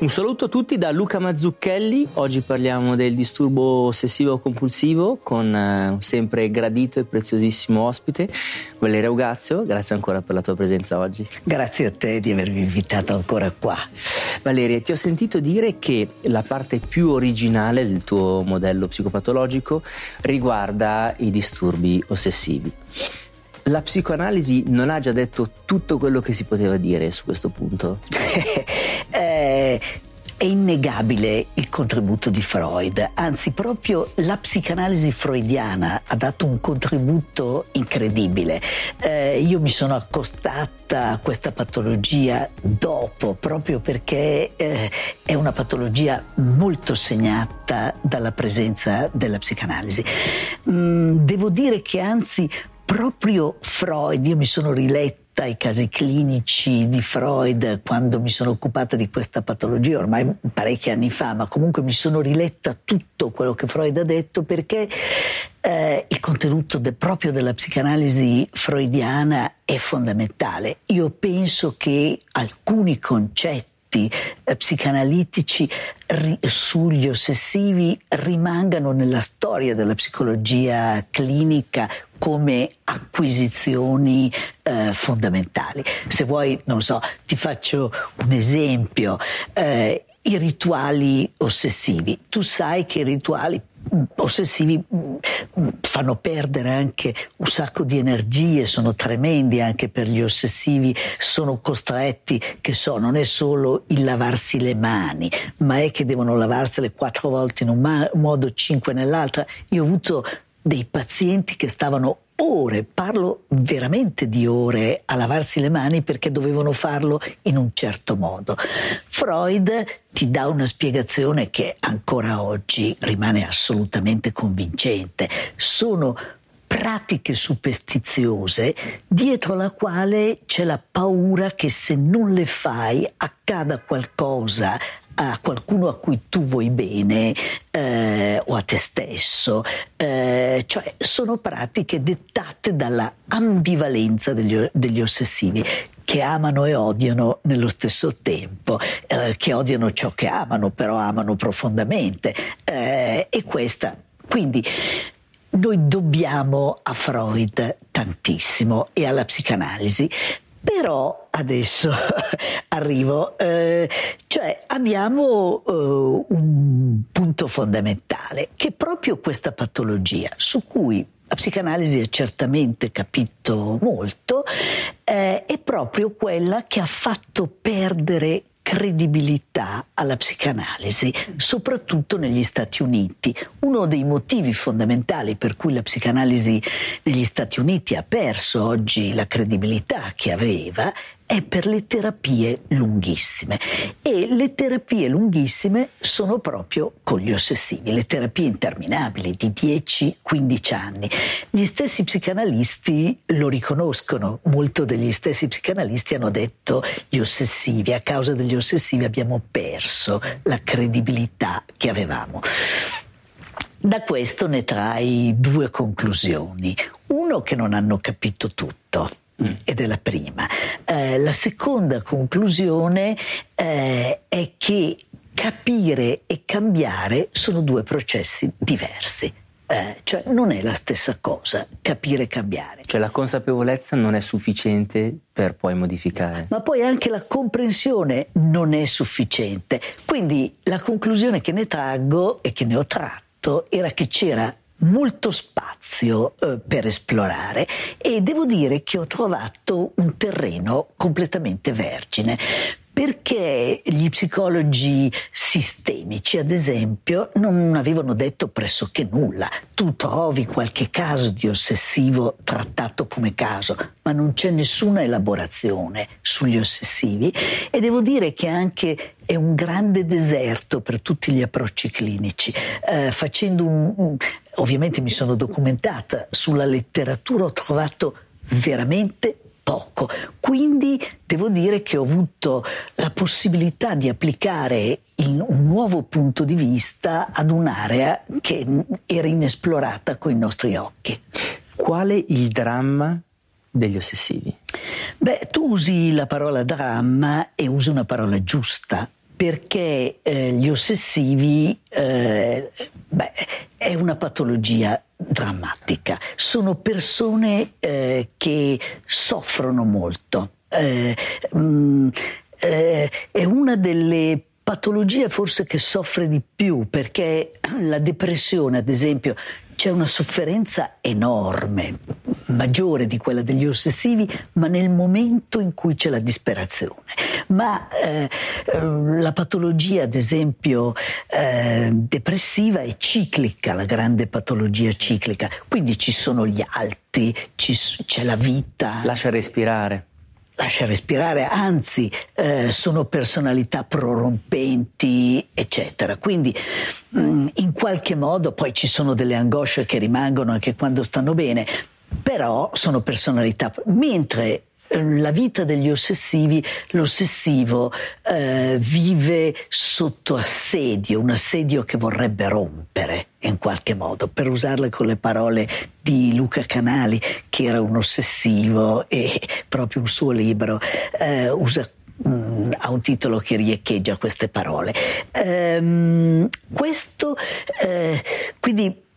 Un saluto a tutti da Luca Mazzucchelli. Oggi parliamo del disturbo ossessivo compulsivo con eh, un sempre gradito e preziosissimo ospite, Valeria Ugazio. Grazie ancora per la tua presenza oggi. Grazie a te di avermi invitato ancora qua. Valeria, ti ho sentito dire che la parte più originale del tuo modello psicopatologico riguarda i disturbi ossessivi. La psicoanalisi non ha già detto tutto quello che si poteva dire su questo punto? eh, è innegabile il contributo di Freud, anzi proprio la psicanalisi freudiana ha dato un contributo incredibile. Eh, io mi sono accostata a questa patologia dopo, proprio perché eh, è una patologia molto segnata dalla presenza della psicanalisi. Mm, devo dire che anzi proprio Freud, io mi sono riletta i casi clinici di Freud quando mi sono occupata di questa patologia, ormai parecchi anni fa, ma comunque mi sono riletta tutto quello che Freud ha detto perché eh, il contenuto de, proprio della psicanalisi freudiana è fondamentale. Io penso che alcuni concetti eh, psicanalitici ri- sugli ossessivi rimangano nella storia della psicologia clinica come acquisizioni eh, fondamentali. Se vuoi, non so, ti faccio un esempio. Eh, I rituali ossessivi. Tu sai che i rituali ossessivi mm, fanno perdere anche un sacco di energie, sono tremendi anche per gli ossessivi, sono costretti, che so, non è solo il lavarsi le mani, ma è che devono lavarsele quattro volte in un modo, cinque nell'altra. Io ho avuto dei pazienti che stavano ore, parlo veramente di ore a lavarsi le mani perché dovevano farlo in un certo modo. Freud ti dà una spiegazione che ancora oggi rimane assolutamente convincente. Sono pratiche superstiziose dietro la quale c'è la paura che se non le fai accada qualcosa a qualcuno a cui tu vuoi bene eh, o a te stesso, eh, cioè sono pratiche dettate dalla ambivalenza degli, degli ossessivi che amano e odiano nello stesso tempo, eh, che odiano ciò che amano, però amano profondamente. Eh, e questa, quindi noi dobbiamo a Freud tantissimo e alla psicanalisi però adesso arrivo, eh, cioè abbiamo eh, un punto fondamentale che è proprio questa patologia su cui la psicanalisi ha certamente capito molto, eh, è proprio quella che ha fatto perdere credibilità alla psicanalisi, soprattutto negli Stati Uniti. Uno dei motivi fondamentali per cui la psicanalisi negli Stati Uniti ha perso oggi la credibilità che aveva è per le terapie lunghissime e le terapie lunghissime sono proprio con gli ossessivi, le terapie interminabili di 10-15 anni. Gli stessi psicanalisti lo riconoscono, molto degli stessi psicanalisti hanno detto gli ossessivi, a causa degli ossessivi abbiamo perso la credibilità che avevamo. Da questo ne trai due conclusioni. Uno che non hanno capito tutto. Ed è la prima. Eh, la seconda conclusione eh, è che capire e cambiare sono due processi diversi. Eh, cioè non è la stessa cosa capire e cambiare. Cioè la consapevolezza non è sufficiente per poi modificare. Ma poi anche la comprensione non è sufficiente. Quindi la conclusione che ne traggo e che ne ho tratto era che c'era molto spazio eh, per esplorare e devo dire che ho trovato un terreno completamente vergine perché gli psicologi sistemici, ad esempio, non avevano detto pressoché nulla. Tu trovi qualche caso di ossessivo trattato come caso, ma non c'è nessuna elaborazione sugli ossessivi e devo dire che anche è un grande deserto per tutti gli approcci clinici. Eh, facendo un, un, ovviamente mi sono documentata sulla letteratura, ho trovato veramente poco. Quindi devo dire che ho avuto la possibilità di applicare un nuovo punto di vista ad un'area che era inesplorata con i nostri occhi. Qual è il dramma degli ossessivi? Beh, tu usi la parola dramma e usi una parola giusta perché eh, gli ossessivi eh, beh, è una patologia drammatica. Sono persone eh, che soffrono molto. Eh, mh, mm, eh, è una delle patologie forse che soffre di più perché la depressione, ad esempio, c'è una sofferenza enorme, maggiore di quella degli ossessivi, ma nel momento in cui c'è la disperazione. Ma eh, la patologia, ad esempio, eh, depressiva è ciclica, la grande patologia ciclica, quindi ci sono gli alti, ci, c'è la vita. Lascia respirare lascia respirare, anzi eh, sono personalità prorompenti, eccetera. Quindi mh, mm, in qualche modo poi ci sono delle angosce che rimangono anche quando stanno bene, però sono personalità, mentre la vita degli ossessivi, l'ossessivo eh, vive sotto assedio, un assedio che vorrebbe rompere in qualche modo, per usarle con le parole di Luca Canali, che era un ossessivo e proprio un suo libro eh, usa mm, ha un titolo che riecheggia queste parole. Ehm, questo, eh, quindi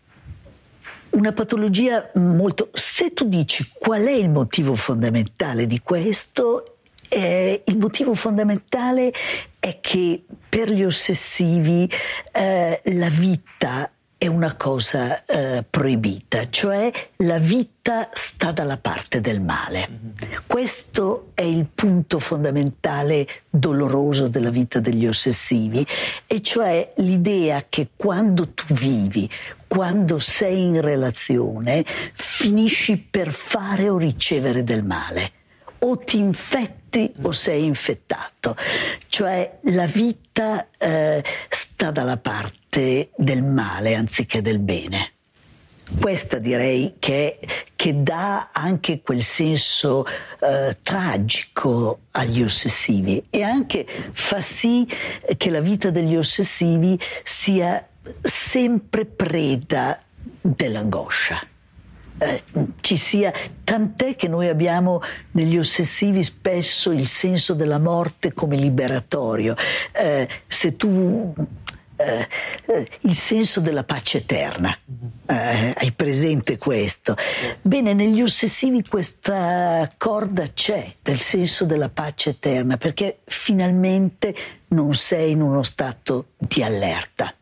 una patologia molto... Se tu dici qual è il motivo fondamentale di questo, eh, il motivo fondamentale è che per gli ossessivi eh, la vita è una cosa eh, proibita, cioè la vita sta dalla parte del male. Questo è il punto fondamentale doloroso della vita degli ossessivi, e cioè l'idea che quando tu vivi, quando sei in relazione, finisci per fare o ricevere del male. O ti infetti o sei infettato. Cioè la vita eh, sta dalla parte parte del male anziché del bene. Questa direi che, che dà anche quel senso eh, tragico agli ossessivi e anche fa sì che la vita degli ossessivi sia sempre preda dell'angoscia. Eh, ci sia, tant'è che noi abbiamo negli ossessivi spesso il senso della morte come liberatorio. Eh, se tu eh, il senso della pace eterna. Eh, hai presente questo? Bene, negli ossessivi questa corda c'è del senso della pace eterna perché finalmente non sei in uno stato di allerta.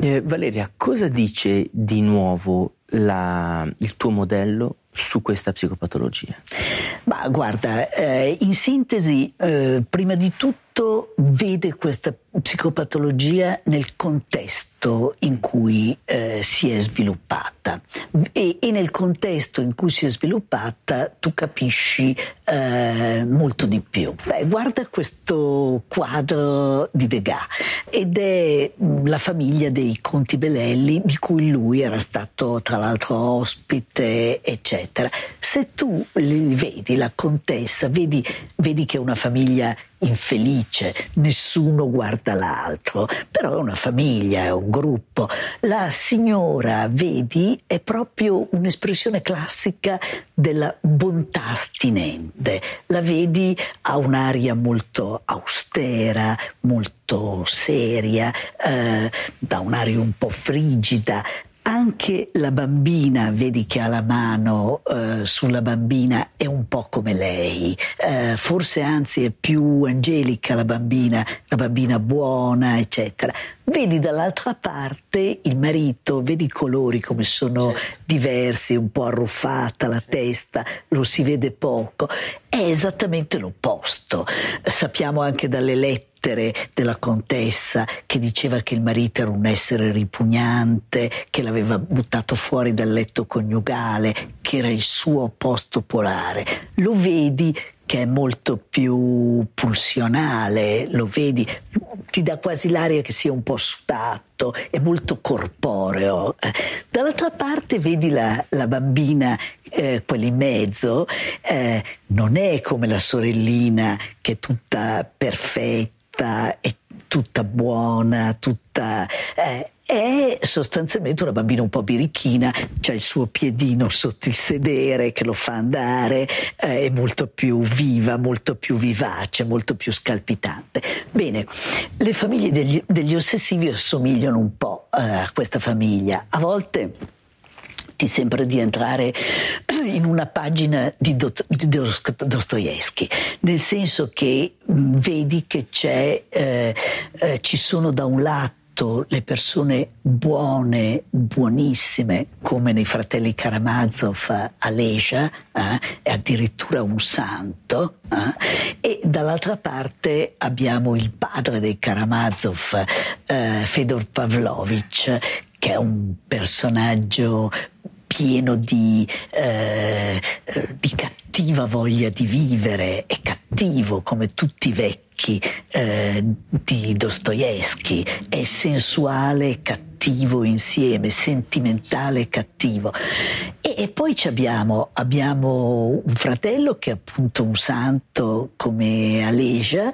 Eh, Valeria, cosa dice di nuovo la, il tuo modello su questa psicopatologia? Ma guarda, eh, in sintesi, eh, prima di tutto vede questa psicopatologia nel contesto in cui eh, si è sviluppata e, e, nel contesto in cui si è sviluppata tu capisci eh, molto di più. Beh, guarda questo quadro di Degas ed è mm, la famiglia dei Conti Belelli di cui lui era stato tra l'altro ospite eccetera. Se tu li vedi la contessa, vedi, vedi che è una famiglia infelice, nessuno guarda l'altro, però è una famiglia, è un gruppo. La signora, vedi, è proprio un'espressione classica della bontà astinente. La vedi ha un'aria molto austera, molto seria, eh, da un'aria un po' frigida, anche la bambina, vedi che ha la mano eh, sulla bambina, è un po' come lei, eh, forse anzi è più angelica la bambina, la bambina buona, eccetera. Vedi dall'altra parte il marito, vedi i colori come sono certo. diversi, un po' arruffata la testa, lo si vede poco. È esattamente l'opposto. Sappiamo anche dalle lettere della contessa che diceva che il marito era un essere ripugnante, che l'aveva buttato fuori dal letto coniugale, che era il suo opposto polare. Lo vedi che è molto più pulsionale, lo vedi, ti dà quasi l'aria che sia un po' sudato, è molto corporeo. Dall'altra parte vedi la, la bambina, eh, quella in mezzo, eh, non è come la sorellina che è tutta perfetta è tutta buona, tutta... Eh, è sostanzialmente una bambina un po' birichina, c'ha il suo piedino sotto il sedere che lo fa andare, eh, è molto più viva, molto più vivace, molto più scalpitante. Bene, le famiglie degli, degli ossessivi assomigliano un po' eh, a questa famiglia. A volte ti sembra di entrare in una pagina di, Dostoevsky, nel senso che mm, vedi che c'è, eh, eh, ci sono da un lato le persone buone, buonissime, come nei fratelli Karamazov Alesia, eh, è addirittura un santo, eh, e dall'altra parte abbiamo il padre dei Karamazov, eh, Fedor Pavlovich, che è un personaggio pieno di, eh, di, cattiva voglia di vivere, è cattivo come tutti i vecchi eh, di Dostoevsky, è sensuale e cattivo insieme, sentimentale e cattivo. E, e poi abbiamo, abbiamo, un fratello che è appunto un santo come Alesia,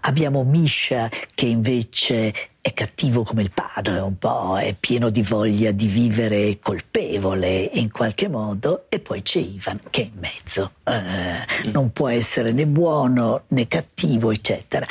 abbiamo Misha che invece è cattivo come il padre un po', è pieno di voglia di vivere colpevole in qualche modo e poi c'è Ivan che è in mezzo, eh, non può essere né buono né cattivo eccetera.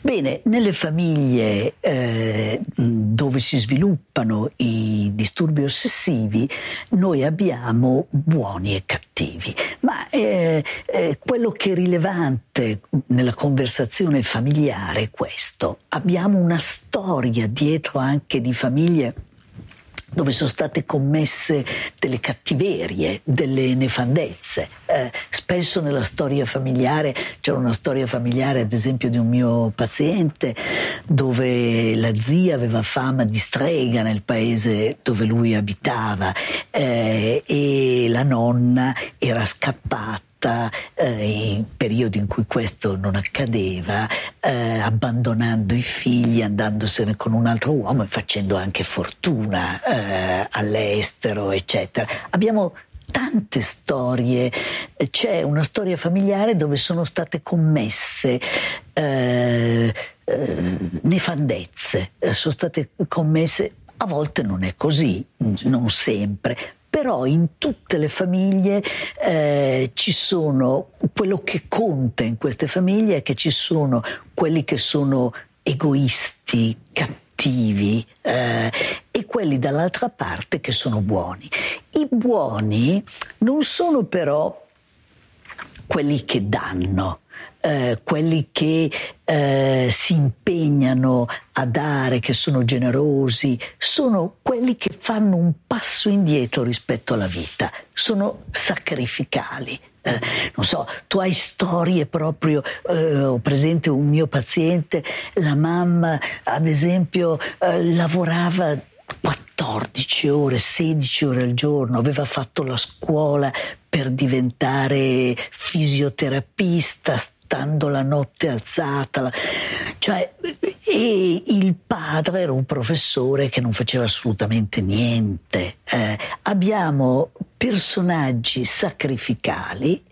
Bene, nelle famiglie eh, dove si sviluppano i disturbi ossessivi noi abbiamo buoni e cattivi, ma eh, eh quello che è rilevante nella conversazione familiare è questo, abbiamo una storia storia dietro anche di famiglie dove sono state commesse delle cattiverie, delle nefandezze. Eh, spesso nella storia familiare, c'era una storia familiare ad esempio di un mio paziente dove la zia aveva fama di strega nel paese dove lui abitava eh, e la nonna era scappata eh, in periodi in cui questo non accadeva, eh, abbandonando i figli, andandosene con un altro uomo e facendo anche fortuna eh, all'estero, eccetera. Abbiamo tante storie, c'è una storia familiare dove sono state commesse eh, eh, nefandezze, sono state commesse a volte non è così, non sempre, però in tutte le famiglie eh, ci sono quello che conta in queste famiglie è che ci sono quelli che sono egoisti, cattivi eh, e quelli dall'altra parte che sono buoni. I buoni non sono però quelli che danno, eh, quelli che eh, si impegnano a dare, che sono generosi, sono quelli che fanno un passo indietro rispetto alla vita, sono sacrificali. Eh, non so, tu hai storie proprio, eh, ho presente un mio paziente, la mamma ad esempio eh, lavorava 14 ore, 16 ore al giorno, aveva fatto la scuola per diventare fisioterapista, stando la notte alzata. Cioè, e il padre era un professore che non faceva assolutamente niente. Eh, abbiamo personaggi sacrificali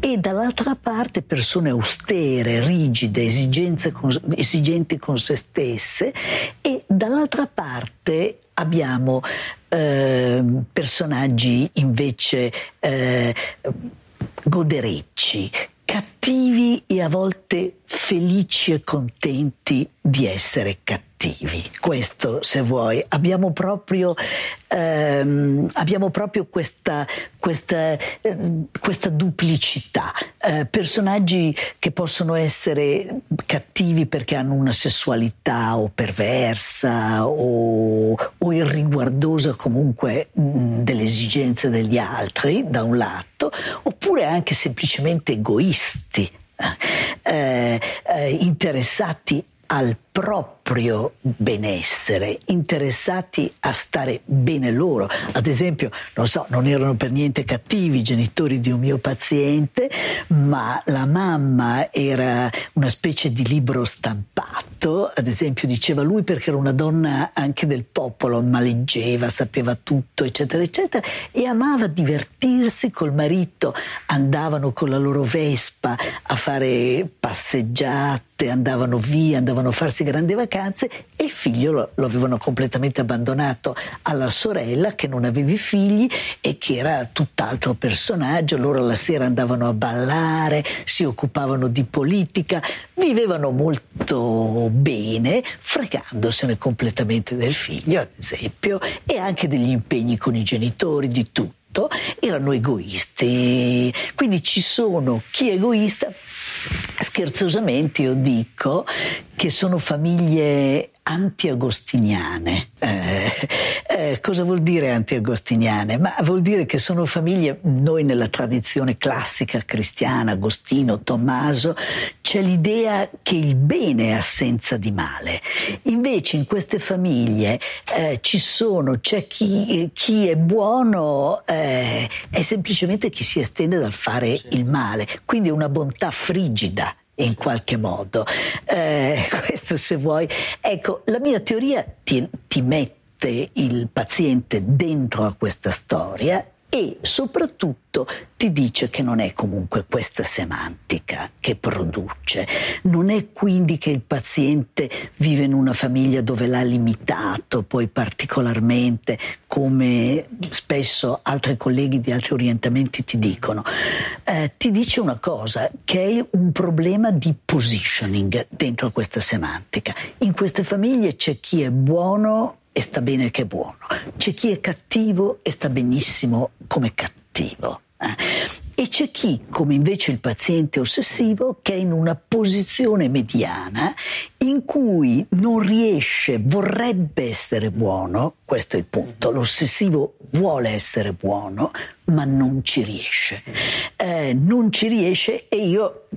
e dall'altra parte persone austere, rigide, esigenti con se stesse e dall'altra parte abbiamo eh, personaggi invece eh, goderecci, cattivi e a volte felici e contenti di essere cattivi. Questo, se vuoi, abbiamo proprio, ehm, abbiamo proprio questa, questa, eh, questa duplicità. Eh, personaggi che possono essere cattivi perché hanno una sessualità o perversa o, o irriguardosa comunque mh, delle esigenze degli altri, da un lato, oppure anche semplicemente egoisti eh, eh, interessati al proprio benessere, interessati a stare bene loro. Ad esempio, non so, non erano per niente cattivi i genitori di un mio paziente, ma la mamma era una specie di libro stampato, ad esempio diceva lui perché era una donna anche del popolo, ma leggeva, sapeva tutto, eccetera, eccetera, e amava divertirsi col marito, andavano con la loro Vespa a fare passeggiate, andavano via, andavano a farsi grandi vacanze e il figlio lo, lo avevano completamente abbandonato alla sorella che non aveva figli e che era tutt'altro personaggio. Loro la sera andavano a ballare, si occupavano di politica, vivevano molto bene, fregandosene completamente del figlio, ad esempio, e anche degli impegni con i genitori, di tutto erano egoisti. Quindi ci sono chi è egoista scherzosamente io dico che sono famiglie anti-agostiniane. Eh, eh, cosa vuol dire anti-agostiniane? Ma vuol dire che sono famiglie, noi nella tradizione classica cristiana, Agostino, Tommaso, c'è l'idea che il bene è assenza di male. Invece in queste famiglie eh, ci sono, c'è chi, chi è buono, eh, è semplicemente chi si estende dal fare il male, quindi è una bontà frigida in qualche modo. Eh, questo se vuoi. Ecco, la mia teoria ti, ti mette il paziente dentro a questa storia e soprattutto ti dice che non è comunque questa semantica che produce, non è quindi che il paziente vive in una famiglia dove l'ha limitato, poi particolarmente come spesso altri colleghi di altri orientamenti ti dicono, eh, ti dice una cosa che è un problema di positioning dentro questa semantica. In queste famiglie c'è chi è buono e sta bene che è buono. C'è chi è cattivo e sta benissimo come cattivo. Eh? E c'è chi, come invece il paziente ossessivo, che è in una posizione mediana in cui non riesce, vorrebbe essere buono, questo è il punto, l'ossessivo vuole essere buono, ma non ci riesce. Eh, non ci riesce e io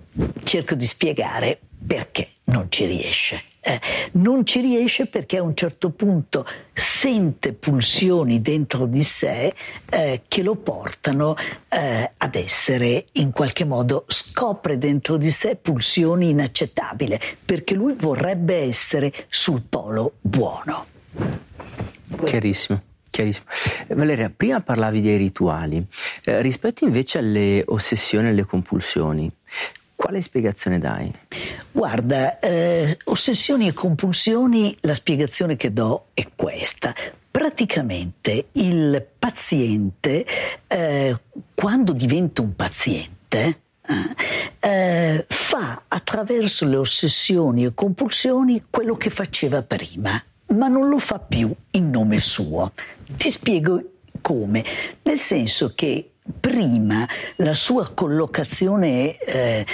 cerco di spiegare perché non ci riesce eh, non ci riesce perché a un certo punto sente pulsioni dentro di sé eh, che lo portano eh, ad essere in qualche modo scopre dentro di sé pulsioni inaccettabili perché lui vorrebbe essere sul polo buono. Chiarissimo. Chiarissimo. Valeria, prima parlavi dei rituali, eh, rispetto invece alle ossessioni e alle compulsioni, quale spiegazione dai? Guarda, eh, ossessioni e compulsioni, la spiegazione che do è questa. Praticamente il paziente, eh, quando diventa un paziente, eh, eh fa attraverso le ossessioni e compulsioni quello che faceva prima, ma non lo fa più in nome suo. Ti spiego come, nel senso che prima la sua collocazione eh,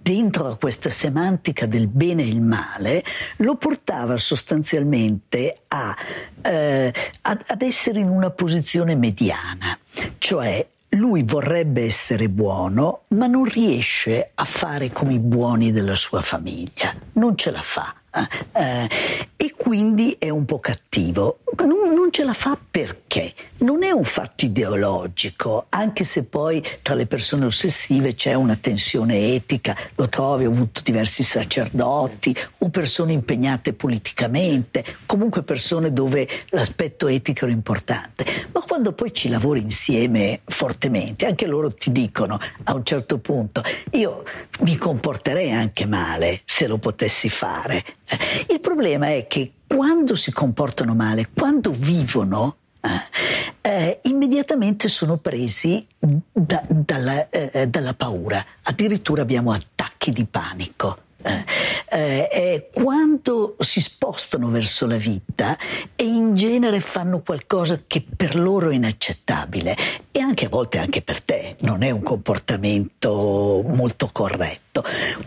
dentro a questa semantica del bene e il male lo portava sostanzialmente a, eh, ad, ad essere in una posizione mediana, cioè lui vorrebbe essere buono, ma non riesce a fare come i buoni della sua famiglia, non ce la fa. Eh, e quindi è un po' cattivo. Non, non, ce la fa perché? Non è un fatto ideologico, anche se poi tra le persone ossessive c'è una tensione etica, lo trovi, ho avuto diversi sacerdoti o persone impegnate politicamente, comunque persone dove l'aspetto etico era importante. Ma quando poi ci lavori insieme fortemente, anche loro ti dicono a un certo punto, io mi comporterei anche male se lo potessi fare. Eh, il problema è che quando si comportano male, quando vivono, eh, eh, immediatamente sono presi da, dalla, eh, dalla paura, addirittura abbiamo attacchi di panico. Eh, eh, quando si spostano verso la vita e in genere fanno qualcosa che per loro è inaccettabile e anche a volte anche per te non è un comportamento molto corretto.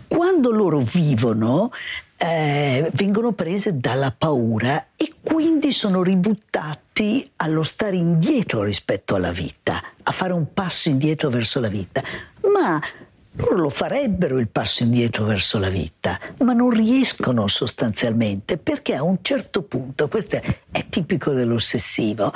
Quando loro vivono eh, vengono prese dalla paura e quindi sono ributtati allo stare indietro rispetto alla vita, a fare un passo indietro verso la vita. Ma loro lo farebbero il passo indietro verso la vita, ma non riescono sostanzialmente perché a un certo punto, questo è tipico dell'ossessivo,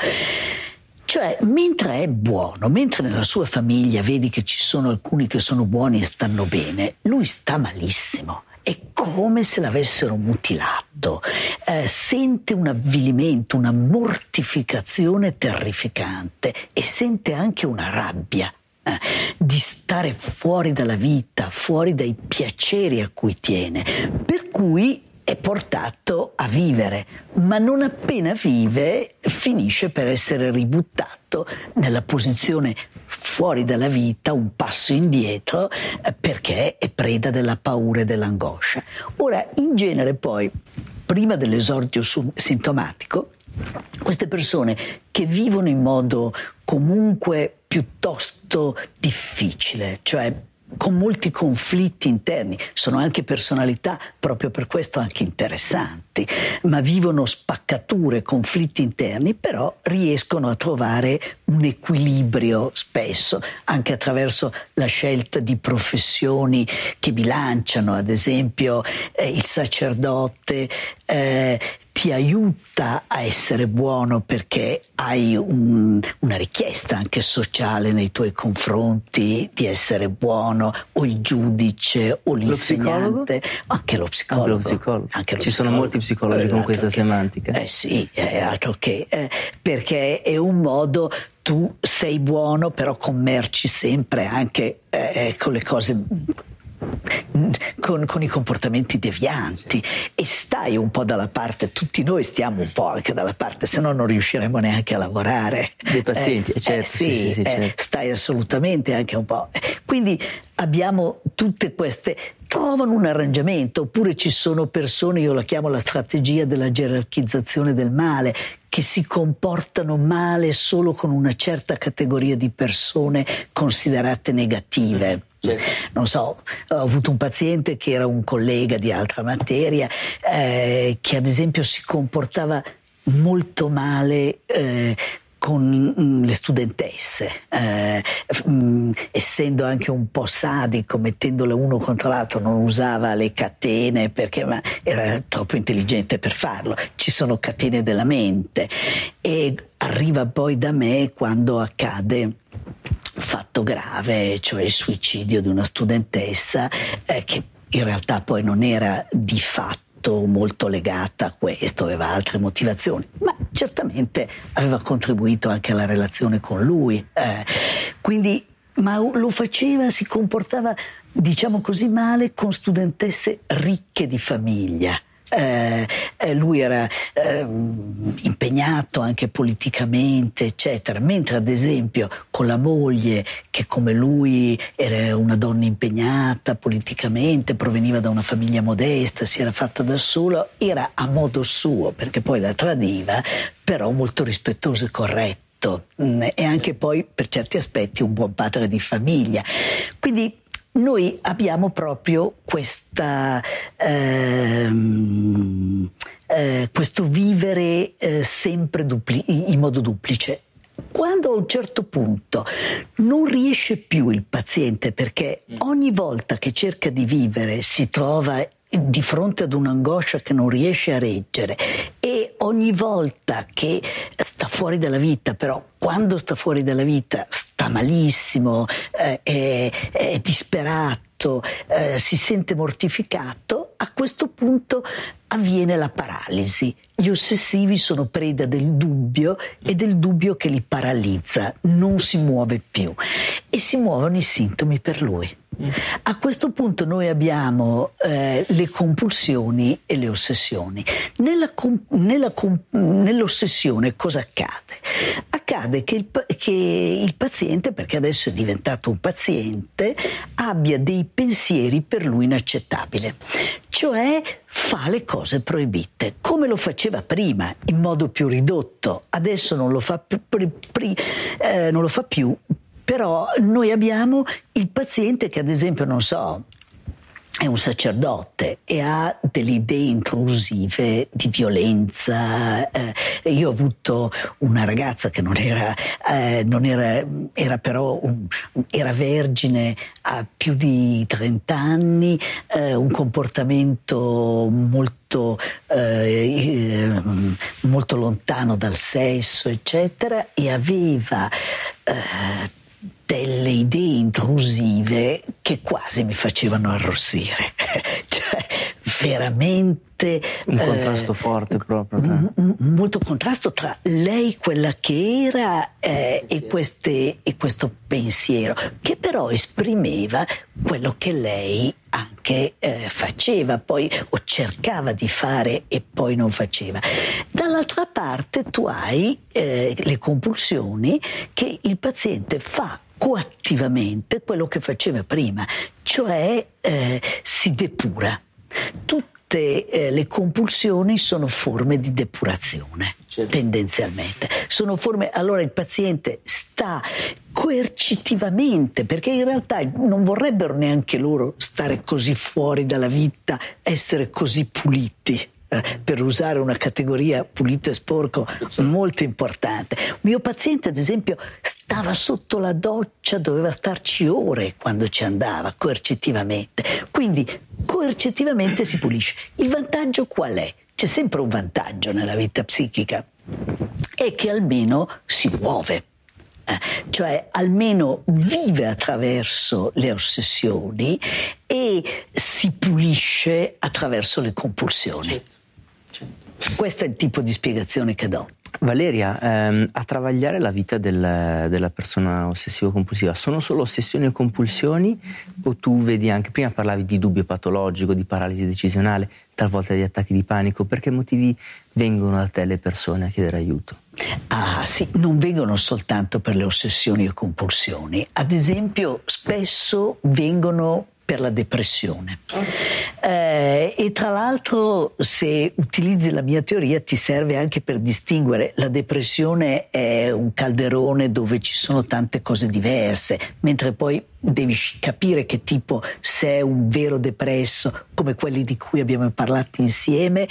cioè, mentre è buono, mentre nella sua famiglia vedi che ci sono alcuni che sono buoni e stanno bene, lui sta malissimo. È come se l'avessero mutilato, eh, sente un avvilimento, una mortificazione terrificante e sente anche una rabbia eh, di stare fuori dalla vita, fuori dai piaceri a cui tiene, per cui è portato a vivere, ma non appena vive finisce per essere ributtato nella posizione fuori dalla vita, un passo indietro, eh, perché è preda della paura e dell'angoscia. Ora, in genere poi, prima dell'esordio sintomatico, queste persone che vivono in modo comunque piuttosto difficile, cioè con molti conflitti interni, sono anche personalità proprio per questo anche interessanti, ma vivono spaccature, conflitti interni, però riescono a trovare un equilibrio spesso, anche attraverso la scelta di professioni che bilanciano, ad esempio eh, il sacerdote eh, ti aiuta a essere buono perché hai un, una richiesta anche sociale nei tuoi confronti di essere buono, o il giudice o l'insegnante, lo anche lo psicologo. Anche lo psicologo. Anche lo Ci psicologo. sono molti psicologi con questa che, semantica. Eh sì, è altro che, eh, perché è un modo tu sei buono, però commerci sempre anche eh, con le cose con, con, i comportamenti devianti e stai un po' dalla parte, tutti noi stiamo un po' anche dalla parte, se no non riusciremo neanche a lavorare. Dei pazienti, eh, certo. Eh, sì, sì, sì, eh, certo. stai assolutamente anche un po'. Quindi abbiamo tutte queste trovano un arrangiamento, oppure ci sono persone, io la chiamo la strategia della gerarchizzazione del male, che si comportano male solo con una certa categoria di persone considerate negative. Certo. Non so, ho avuto un paziente che era un collega di altra materia, eh, che ad esempio si comportava molto male eh, con mm, le studentesse, eh, mh, mm, essendo anche un po' sadico, mettendole uno contro l'altro, non usava le catene perché era troppo intelligente per farlo. Ci sono catene della mente e arriva poi da me quando accade fatto grave, cioè il suicidio di una studentessa eh, che in realtà poi non era di fatto molto legata a questo, aveva altre motivazioni, ma certamente aveva contribuito anche alla relazione con lui. Eh, quindi, ma lo faceva, si comportava, diciamo così, male con studentesse ricche di famiglia. Eh, eh, lui era eh, impegnato anche politicamente, eccetera, mentre ad esempio con la moglie, che come lui era una donna impegnata politicamente, proveniva da una famiglia modesta, si era fatta da solo, era a modo suo, perché poi la tradiva, però molto rispettoso e corretto mm, e anche poi per certi aspetti un buon padre di famiglia. Quindi noi abbiamo proprio questa, ehm, eh, questo vivere eh, sempre dupli- in modo duplice. Quando a un certo punto non riesce più il paziente perché ogni volta che cerca di vivere si trova di fronte ad un'angoscia che non riesce a reggere e ogni volta che sta fuori dalla vita, però quando sta fuori dalla vita sta malissimo, eh, è, è, disperato, eh, si sente mortificato, a questo punto avviene la paralisi. Gli ossessivi sono preda del dubbio e del dubbio che li paralizza, non si muove più e si muovono i sintomi per lui. A questo punto noi abbiamo eh, le compulsioni e le ossessioni. Nella, nella, nell'ossessione cosa accade? Accade che il, che il paziente, perché adesso è diventato un paziente, abbia dei pensieri per lui inaccettabili, cioè fa le cose proibite, come lo faceva prima, in modo più ridotto, adesso non lo fa, più, eh, non lo fa più però noi abbiamo il paziente che ad esempio, non so, è un sacerdote e ha delle idee intrusive di violenza. Eh, io ho avuto una ragazza che non era, eh, non era, era però un, era vergine a più di 30 anni, eh, un comportamento molto, eh, molto lontano dal sesso, eccetera, e aveva eh, delle idee intrusive che quasi mi facevano arrossire. cioè, veramente... Un contrasto eh, forte proprio. Cioè. M- molto contrasto tra lei, quella che era, eh, e, queste, e questo pensiero, che però esprimeva quello che lei anche eh, faceva, poi o cercava di fare e poi non faceva. Dall'altra parte tu hai eh, le compulsioni che il paziente fa coattivamente quello che faceva prima, cioè eh, si depura. Tutte eh, le compulsioni sono forme di depurazione, certo. tendenzialmente. Sono forme, allora il paziente sta coercitivamente, perché in realtà non vorrebbero neanche loro stare così fuori dalla vita, essere così puliti eh, per usare una categoria pulito e sporco molto importante. Un mio paziente, ad esempio, stava sotto la doccia, doveva starci ore quando ci andava, coercitivamente. Quindi coercitivamente si pulisce. Il vantaggio qual è? C'è sempre un vantaggio nella vita psichica, è che almeno si muove eh, cioè almeno vive attraverso le ossessioni e si pulisce attraverso le compulsioni. Certo. Questo è il tipo di spiegazione che do. Valeria, ehm, a travagliare la vita del, della persona ossessivo-compulsiva sono solo ossessioni e compulsioni o tu vedi anche, prima parlavi di dubbio patologico, di paralisi decisionale, talvolta di attacchi di panico, perché motivi vengono da te le persone a chiedere aiuto? Ah sì, non vengono soltanto per le ossessioni e compulsioni, ad esempio spesso vengono per la depressione. Eh, e tra l'altro se utilizzi la mia teoria ti serve anche per distinguere la depressione è un calderone dove ci sono tante cose diverse, mentre poi devi capire che tipo se è un vero depresso come quelli di cui abbiamo parlato insieme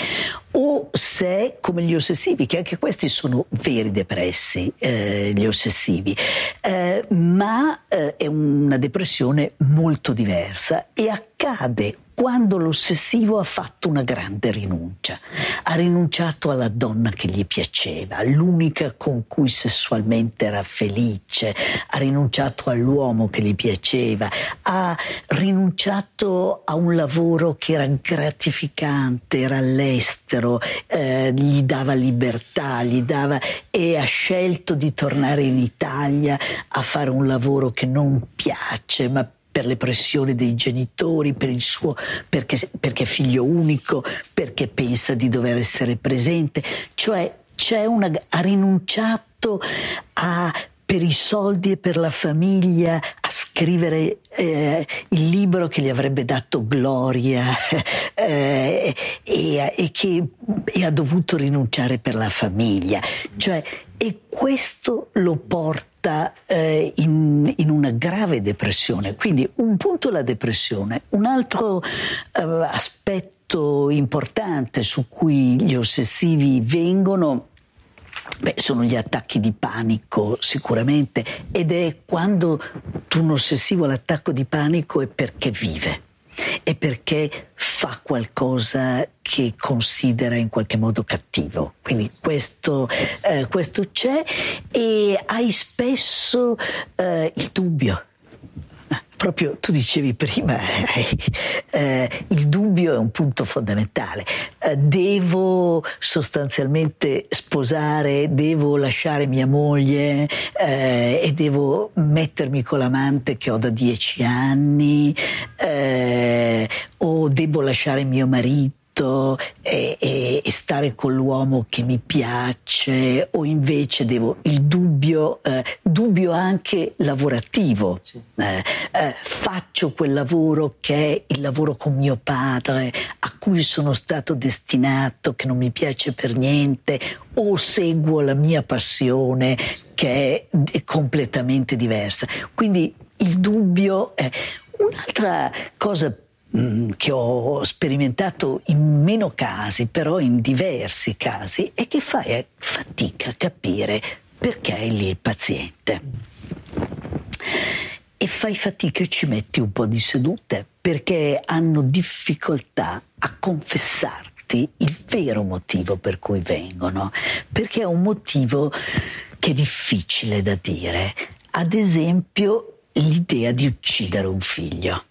o se è come gli ossessivi che anche questi sono veri depressi eh, gli ossessivi. Eh, ma eh, è una depressione molto diversa e accade quando l'ossessivo ha fatto una grande rinuncia. Ha rinunciato alla donna che gli piaceva, l'unica con cui sessualmente era felice, ha rinunciato all'uomo che gli piaceva, ha rinunciato a un lavoro che era gratificante, era all'estero, eh, gli dava libertà, gli dava e ha scelto di tornare in Italia a fare un lavoro che non piace, ma per le pressioni dei genitori, per il suo, perché, perché è figlio unico, perché pensa di dover essere presente, cioè una, ha rinunciato a per i soldi e per la famiglia a scrivere eh, il libro che gli avrebbe dato gloria eh, e, e, che e ha dovuto rinunciare per la famiglia. Cioè, e questo lo porta eh, in, in, una grave depressione. Quindi un punto la depressione, un altro eh, aspetto importante su cui gli ossessivi vengono Beh, sono gli attacchi di panico sicuramente ed è quando un ossessivo l'attacco di panico è perché vive. È perché fa qualcosa che considera in qualche modo cattivo. Quindi questo, eh, questo c'è e hai spesso eh, il dubbio proprio tu dicevi prima, eh, il dubbio è un punto fondamentale. Eh, devo sostanzialmente sposare, devo lasciare mia moglie eh, e devo mettermi con l'amante che ho da dieci anni eh, o devo lasciare mio marito tutto e, e, e, stare con l'uomo che mi piace o invece devo il dubbio, eh, dubbio anche lavorativo. Sì. Eh, eh, faccio quel lavoro che è il lavoro con mio padre, a cui sono stato destinato, che non mi piace per niente, o seguo la mia passione che è, completamente diversa. Quindi il dubbio è un'altra cosa che ho sperimentato in meno casi, però in diversi casi, è che fai fatica a capire perché è lì il paziente. E fai fatica e ci metti un po' di sedute perché hanno difficoltà a confessarti il vero motivo per cui vengono, perché è un motivo che è difficile da dire. Ad esempio, l'idea di uccidere un figlio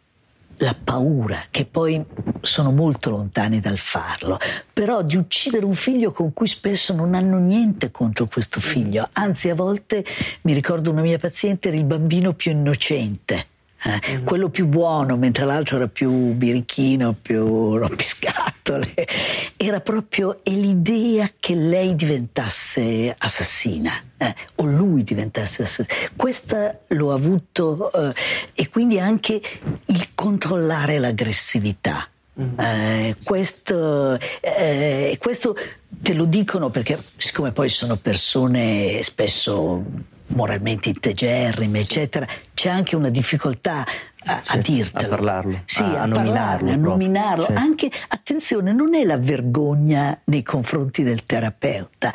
la paura, che poi sono molto lontani dal farlo, però di uccidere un figlio con cui spesso non hanno niente contro questo figlio, anzi a volte mi ricordo una mia paziente era il bambino più innocente eh, mm. quello più buono, mentre l'altro era più birichino, più rompiscatole. Era proprio l'idea che lei diventasse assassina eh, o lui diventasse assassino. Questa l'ho avuto eh, e quindi anche il controllare l'aggressività. Mm. Eh, questo, eh, questo te lo dicono perché siccome poi sono persone spesso moralmente integerrime, eccetera, c'è anche una difficoltà a, a dirtelo. A parlarlo, sì, a, a, nominarlo. a nominarlo. Certo. Anche, attenzione, non è la vergogna nei confronti del terapeuta,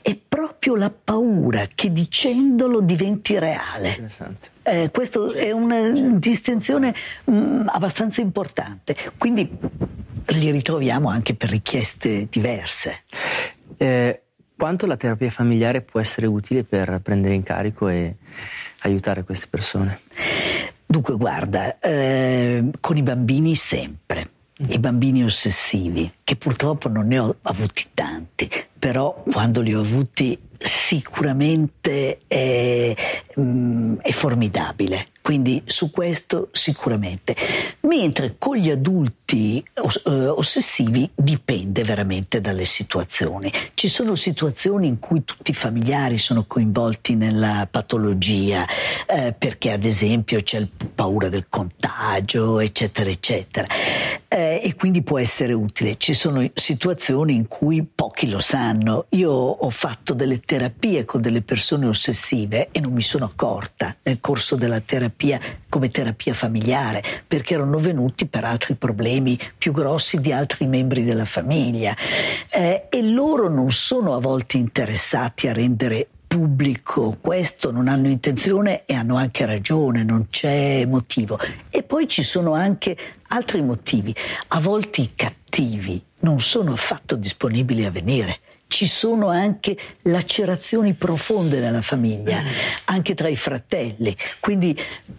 è proprio la paura che dicendolo diventi reale. Eh, questa è una distinzione mh, mm, abbastanza importante. Quindi li ritroviamo anche per richieste diverse. Eh, quanto la terapia familiare può essere utile per prendere in carico e aiutare queste persone? Dunque, guarda, eh, con i bambini sempre, i bambini ossessivi, che purtroppo non ne ho avuti tanti, però quando li ho avuti sicuramente è, mm, è formidabile. Quindi su questo sicuramente. Mentre con gli adulti eh, ossessivi dipende veramente dalle situazioni. Ci sono situazioni in cui tutti i familiari sono coinvolti nella patologia, eh, perché ad esempio c'è paura del contagio, eccetera, eccetera. Eh, e quindi può essere utile. Ci sono situazioni in cui pochi lo sanno. Io ho fatto delle terapie con delle persone ossessive e non mi sono accorta nel corso della terapia come terapia familiare, perché erano venuti per altri problemi più grossi di altri membri della famiglia eh, e loro non sono a volte interessati a rendere pubblico questo, non hanno intenzione e hanno anche ragione, non c'è motivo. E poi ci sono anche altri motivi, a volte i cattivi non sono affatto disponibili a venire ci sono anche lacerazioni profonde nella famiglia, mm. anche tra i fratelli. Quindi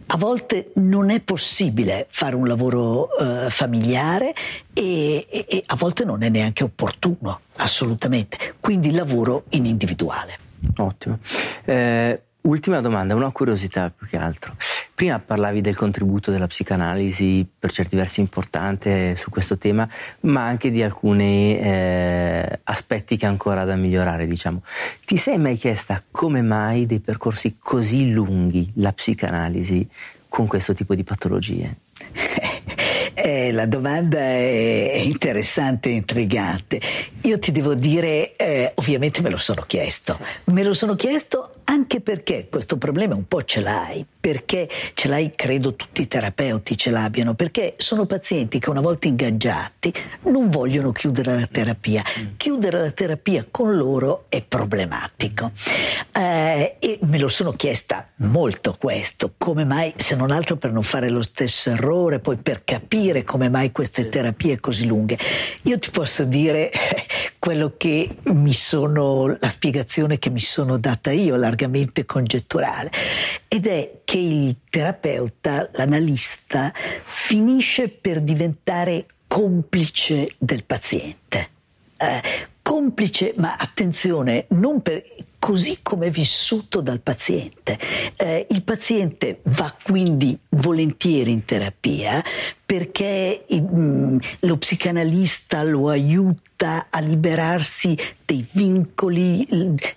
a volte non è possibile fare un lavoro eh, familiare e, e, e, a volte non è neanche opportuno, assolutamente. Quindi lavoro in individuale. Ottimo. Eh, ultima domanda, una curiosità più che altro. Prima parlavi del contributo della psicanalisi per certi versi importante su questo tema, ma anche di alcuni eh, aspetti che ancora da migliorare, diciamo. Ti sei mai chiesta come mai dei percorsi così lunghi la psicanalisi con questo tipo di patologie? Eh, la domanda è interessante intrigante. Io ti devo dire, eh, ovviamente me lo sono chiesto. Me lo sono chiesto anche perché questo problema un po' ce l'hai, perché ce l'hai, credo tutti i terapeuti ce l'abbiano, perché sono pazienti che una volta ingaggiati non vogliono chiudere la terapia. Chiudere la terapia con loro è problematico. Eh, e me lo sono chiesta molto questo, come mai, se non altro per non fare lo stesso errore, poi per capire come mai queste terapie così lunghe. Io ti posso dire quello che mi sono, la spiegazione che mi sono data io, largamente congetturale, ed è che il terapeuta, l'analista, finisce per diventare complice del paziente. Eh, complice, ma attenzione, non per, così come è vissuto dal paziente. Eh, il paziente va quindi volentieri in terapia perché mm, lo psicanalista lo aiuta a liberarsi dei vincoli,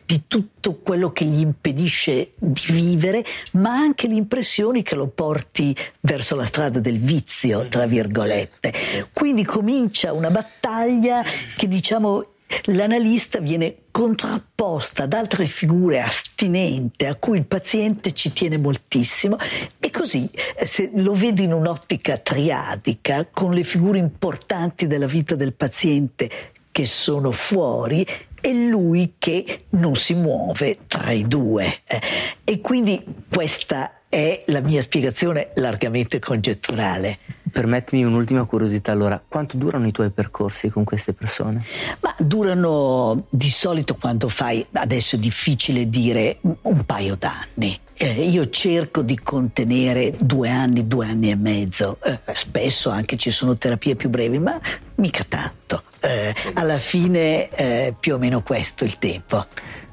di tutto quello che gli impedisce di vivere, ma anche le impressioni che lo porti verso la strada del vizio, tra virgolette. Quindi comincia una battaglia che diciamo l'analista viene contrapposta ad altre figure astinente a cui il paziente ci tiene moltissimo e così eh, se lo vedo in un'ottica triadica con le figure importanti della vita del paziente che sono fuori e lui che non si muove tra i due. Eh. E quindi questa è la mia spiegazione largamente congetturale. Permettimi un'ultima curiosità, allora, quanto durano i tuoi percorsi con queste persone? Ma durano di solito quando fai, adesso è difficile dire, un paio d'anni. Eh, io cerco di contenere due anni, due anni e mezzo, eh, spesso anche ci sono terapie più brevi, ma mica tanto. Eh, alla fine eh, più o meno questo il tempo.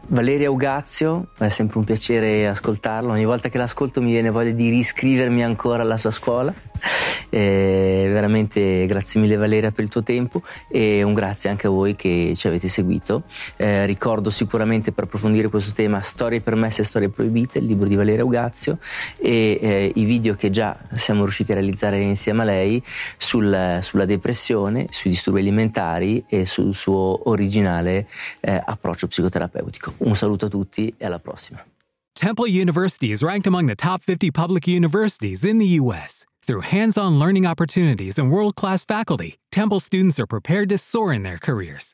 Valeria Ugazio, è sempre un piacere ascoltarlo, ogni volta che l'ascolto mi viene voglia di riscrivermi ancora alla sua scuola. Eh, veramente grazie mille Valeria per il tuo tempo e un grazie anche a voi che ci avete seguito. Eh, ricordo sicuramente per approfondire questo tema Storie permesse e storie proibite, il libro di Valeria Ugazio e eh, i video che già siamo riusciti a realizzare insieme a lei sul, sulla depressione, sui disturbi alimentari e sul suo originale eh, approccio psicoterapeutico. Un saluto a tutti e alla prossima. Temple University is ranked among the top 50 public universities in the U.S. Through hands on learning opportunities and world class faculty, Temple students are prepared to soar in their careers.